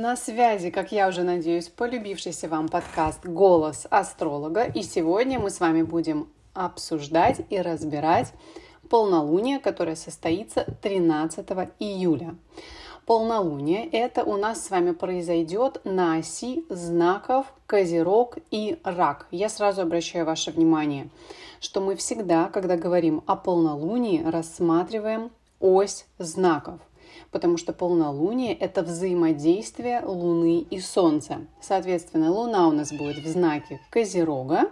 На связи, как я уже надеюсь, полюбившийся вам подкаст «Голос астролога». И сегодня мы с вами будем обсуждать и разбирать полнолуние, которое состоится 13 июля. Полнолуние это у нас с вами произойдет на оси знаков Козерог и Рак. Я сразу обращаю ваше внимание, что мы всегда, когда говорим о полнолунии, рассматриваем ось знаков потому что полнолуние – это взаимодействие Луны и Солнца. Соответственно, Луна у нас будет в знаке Козерога,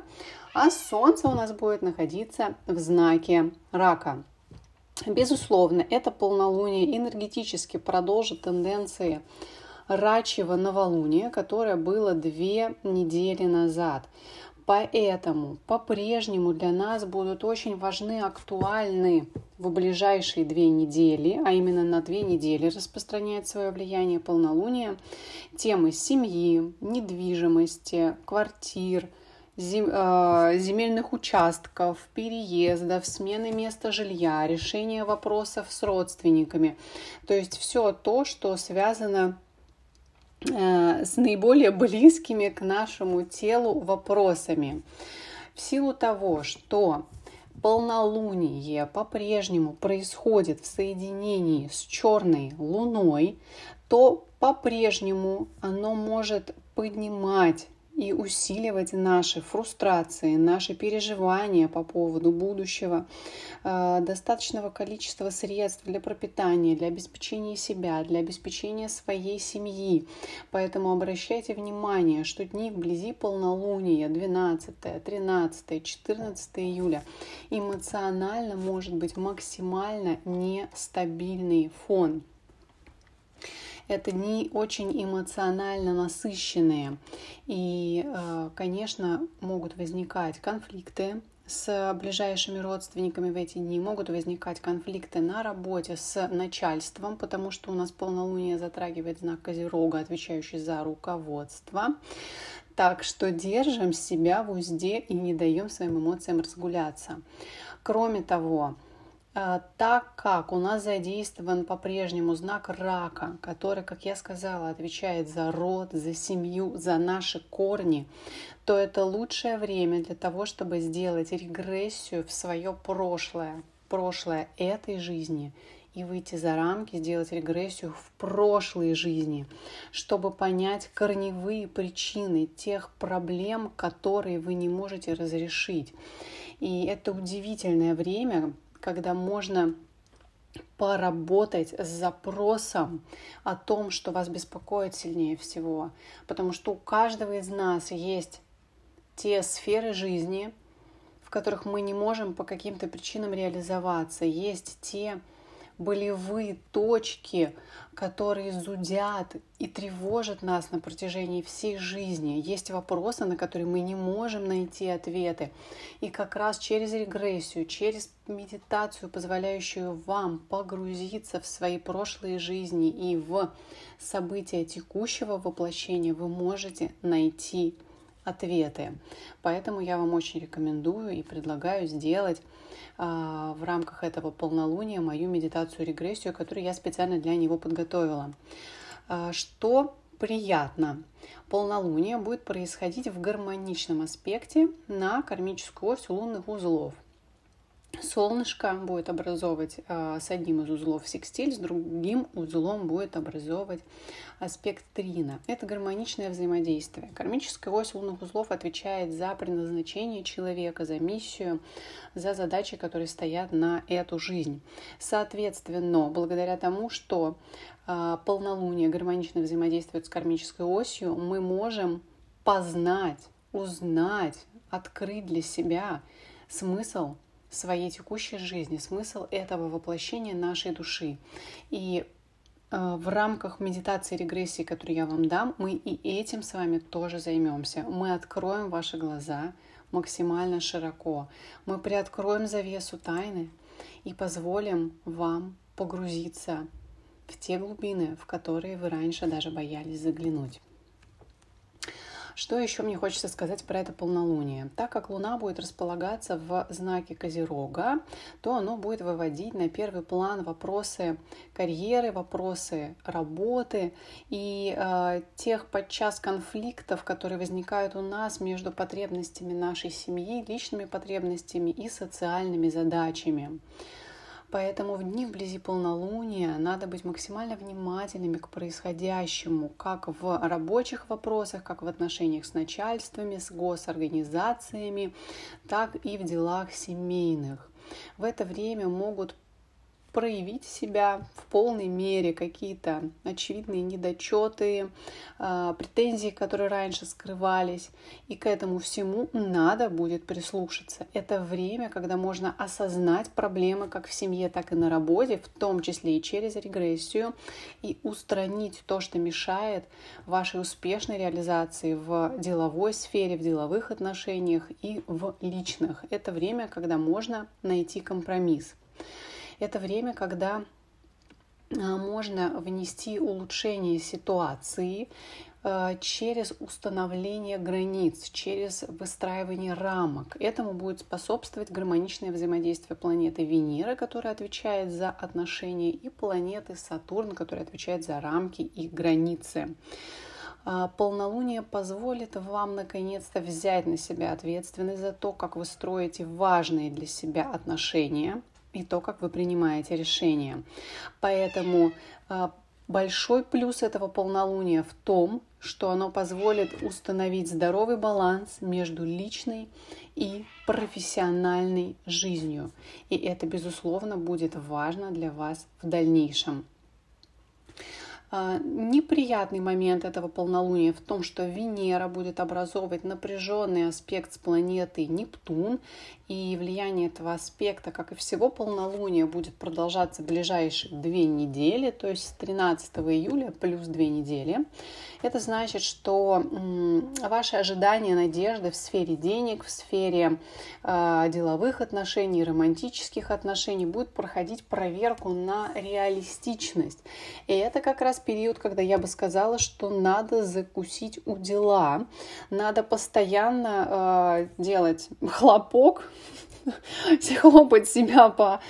а Солнце у нас будет находиться в знаке Рака. Безусловно, это полнолуние энергетически продолжит тенденции рачьего новолуния, которое было две недели назад. Поэтому по-прежнему для нас будут очень важны, актуальны в ближайшие две недели, а именно на две недели распространяет свое влияние полнолуние, темы семьи, недвижимости, квартир, а, земельных участков, переездов, смены места жилья, решения вопросов с родственниками. То есть все то, что связано Э, с наиболее близкими к нашему телу вопросами. В силу того, что полнолуние по-прежнему происходит в соединении с черной луной, то по-прежнему оно может поднимать и усиливать наши фрустрации, наши переживания по поводу будущего, э, достаточного количества средств для пропитания, для обеспечения себя, для обеспечения своей семьи. Поэтому обращайте внимание, что дни вблизи полнолуния 12, 13, 14 июля эмоционально может быть максимально нестабильный фон это не очень эмоционально насыщенные. И, э, конечно, могут возникать конфликты с ближайшими родственниками в эти дни, могут возникать конфликты на работе с начальством, потому что у нас полнолуние затрагивает знак Козерога, отвечающий за руководство. Так что держим себя в узде и не даем своим эмоциям разгуляться. Кроме того, так как у нас задействован по-прежнему знак рака, который, как я сказала, отвечает за род, за семью, за наши корни, то это лучшее время для того, чтобы сделать регрессию в свое прошлое, прошлое этой жизни и выйти за рамки, сделать регрессию в прошлой жизни, чтобы понять корневые причины тех проблем, которые вы не можете разрешить. И это удивительное время, когда можно поработать с запросом о том, что вас беспокоит сильнее всего. Потому что у каждого из нас есть те сферы жизни, в которых мы не можем по каким-то причинам реализоваться. Есть те болевые точки, которые зудят и тревожат нас на протяжении всей жизни. Есть вопросы, на которые мы не можем найти ответы. И как раз через регрессию, через медитацию, позволяющую вам погрузиться в свои прошлые жизни и в события текущего воплощения, вы можете найти ответы. Поэтому я вам очень рекомендую и предлагаю сделать в рамках этого полнолуния мою медитацию-регрессию, которую я специально для него подготовила. А, что приятно. Полнолуние будет происходить в гармоничном аспекте на кармическую ось лунных узлов. Солнышко будет образовывать э, с одним из узлов секстиль, с другим узлом будет образовывать аспект трина. Это гармоничное взаимодействие. Кармическая ось лунных узлов отвечает за предназначение человека, за миссию, за задачи, которые стоят на эту жизнь. Соответственно, благодаря тому, что э, полнолуние гармонично взаимодействует с кармической осью, мы можем познать, узнать, открыть для себя смысл своей текущей жизни, смысл этого воплощения нашей души. И э, в рамках медитации регрессии, которую я вам дам, мы и этим с вами тоже займемся. Мы откроем ваши глаза максимально широко. Мы приоткроем завесу тайны и позволим вам погрузиться в те глубины, в которые вы раньше даже боялись заглянуть. Что еще мне хочется сказать про это полнолуние? Так как Луна будет располагаться в знаке Козерога, то оно будет выводить на первый план вопросы карьеры, вопросы работы и э, тех подчас конфликтов, которые возникают у нас между потребностями нашей семьи, личными потребностями и социальными задачами. Поэтому в дни вблизи полнолуния надо быть максимально внимательными к происходящему, как в рабочих вопросах, как в отношениях с начальствами, с госорганизациями, так и в делах семейных. В это время могут проявить себя в полной мере, какие-то очевидные недочеты, а, претензии, которые раньше скрывались. И к этому всему надо будет прислушаться. Это время, когда можно осознать проблемы как в семье, так и на работе, в том числе и через регрессию, и устранить то, что мешает вашей успешной реализации в деловой сфере, в деловых отношениях и в личных. Это время, когда можно найти компромисс. Это время, когда а, можно внести улучшение ситуации а, через установление границ, через выстраивание рамок. Этому будет способствовать гармоничное взаимодействие планеты Венера, которая отвечает за отношения, и планеты Сатурн, которая отвечает за рамки и границы. А, полнолуние позволит вам наконец-то взять на себя ответственность за то, как вы строите важные для себя отношения, и то, как вы принимаете решения. Поэтому а, большой плюс этого полнолуния в том, что оно позволит установить здоровый баланс между личной и профессиональной жизнью. И это, безусловно, будет важно для вас в дальнейшем. А, неприятный момент этого полнолуния в том, что Венера будет образовывать напряженный аспект с планетой Нептун, и влияние этого аспекта, как и всего полнолуния, будет продолжаться ближайшие две недели, то есть с 13 июля плюс две недели. Это значит, что ваши ожидания, надежды в сфере денег, в сфере э, деловых отношений, романтических отношений будут проходить проверку на реалистичность. И это как раз период, когда я бы сказала, что надо закусить у дела, надо постоянно э, делать хлопок, хлопать себя по,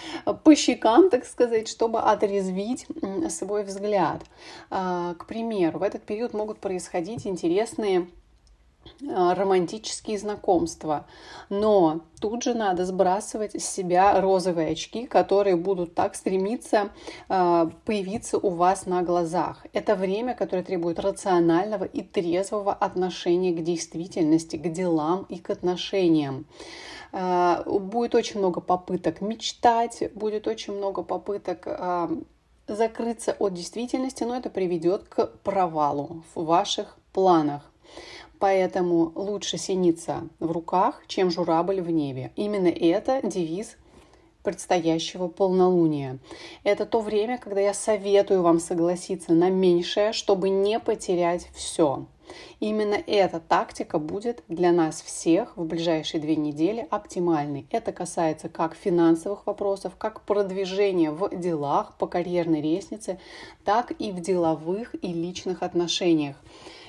по щекам, так сказать, чтобы отрезвить свой взгляд. А, к примеру, в этот период могут происходить интересные романтические знакомства. Но тут же надо сбрасывать с себя розовые очки, которые будут так стремиться э, появиться у вас на глазах. Это время, которое требует рационального и трезвого отношения к действительности, к делам и к отношениям. Э, будет очень много попыток мечтать, будет очень много попыток э, закрыться от действительности, но это приведет к провалу в ваших планах. Поэтому лучше синица в руках, чем журавль в небе. Именно это девиз предстоящего полнолуния. Это то время, когда я советую вам согласиться на меньшее, чтобы не потерять все. Именно эта тактика будет для нас всех в ближайшие две недели оптимальной. Это касается как финансовых вопросов, как продвижения в делах по карьерной лестнице, так и в деловых и личных отношениях.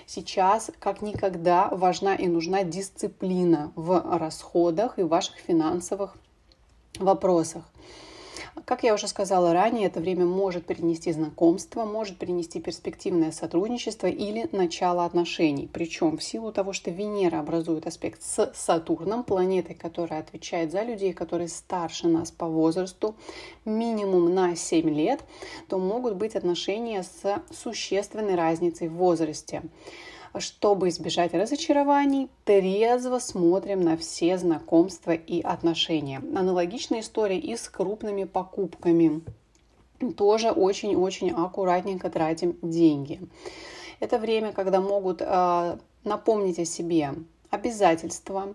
Сейчас как никогда важна и нужна дисциплина в расходах и ваших финансовых вопросах. Как я уже сказала ранее, это время может принести знакомство, может принести перспективное сотрудничество или начало отношений. Причем в силу того, что Венера образует аспект с Сатурном, планетой, которая отвечает за людей, которые старше нас по возрасту, минимум на 7 лет, то могут быть отношения с существенной разницей в возрасте. Чтобы избежать разочарований, трезво смотрим на все знакомства и отношения. Аналогичная история и с крупными покупками. Тоже очень-очень аккуратненько тратим деньги. Это время, когда могут э, напомнить о себе обязательства,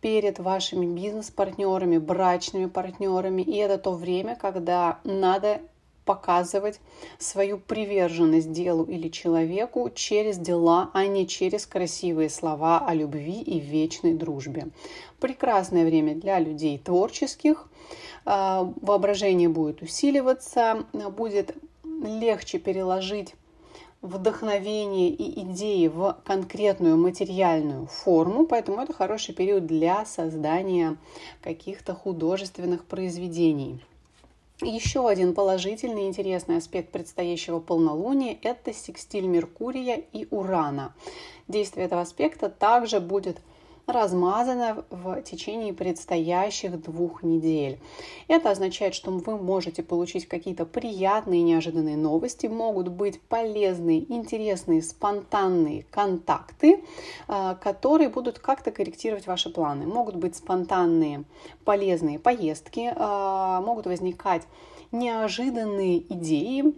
перед вашими бизнес-партнерами, брачными партнерами. И это то время, когда надо показывать свою приверженность делу или человеку через дела, а не через красивые слова о любви и вечной дружбе. Прекрасное время для людей творческих. А, воображение будет усиливаться, будет легче переложить вдохновение и идеи в конкретную материальную форму, поэтому это хороший период для создания каких-то художественных произведений. Еще один положительный интересный аспект предстоящего полнолуния – это секстиль Меркурия и Урана. Действие этого аспекта также будет размазано в течение предстоящих двух недель. Это означает, что вы можете получить какие-то приятные неожиданные новости, могут быть полезные, интересные, спонтанные контакты, а, которые будут как-то корректировать ваши планы. Могут быть спонтанные полезные поездки, а, могут возникать неожиданные идеи,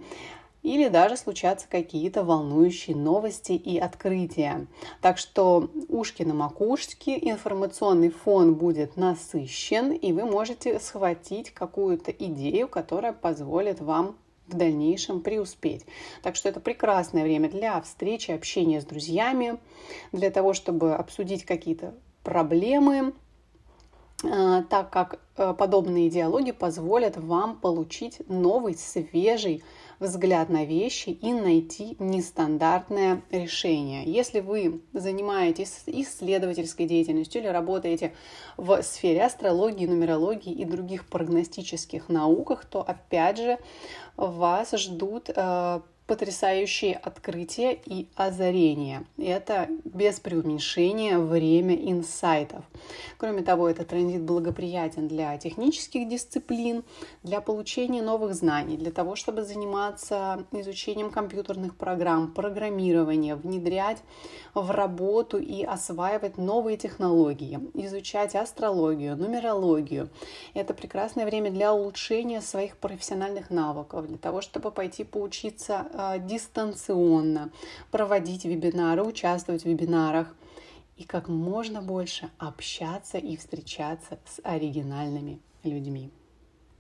или даже случаться какие-то волнующие новости и открытия. Так что ушки на макушке, информационный фон будет насыщен, и вы можете схватить какую-то идею, которая позволит вам в дальнейшем преуспеть. Так что это прекрасное время для встречи, общения с друзьями, для того, чтобы обсудить какие-то проблемы, э, так как э, подобные диалоги позволят вам получить новый, свежий взгляд на вещи и найти нестандартное решение. Если вы занимаетесь исследовательской деятельностью или работаете в сфере астрологии, нумерологии и других прогностических науках, то опять же вас ждут э, потрясающие открытия и озарения. Это без преуменьшения время инсайтов. Кроме того, этот транзит благоприятен для технических дисциплин, для получения новых знаний, для того, чтобы заниматься изучением компьютерных программ, программирования, внедрять в работу и осваивать новые технологии, изучать астрологию, нумерологию. Это прекрасное время для улучшения своих профессиональных навыков, для того, чтобы пойти поучиться а, дистанционно, проводить вебинары, участвовать в вебинарах и как можно больше общаться и встречаться с оригинальными людьми.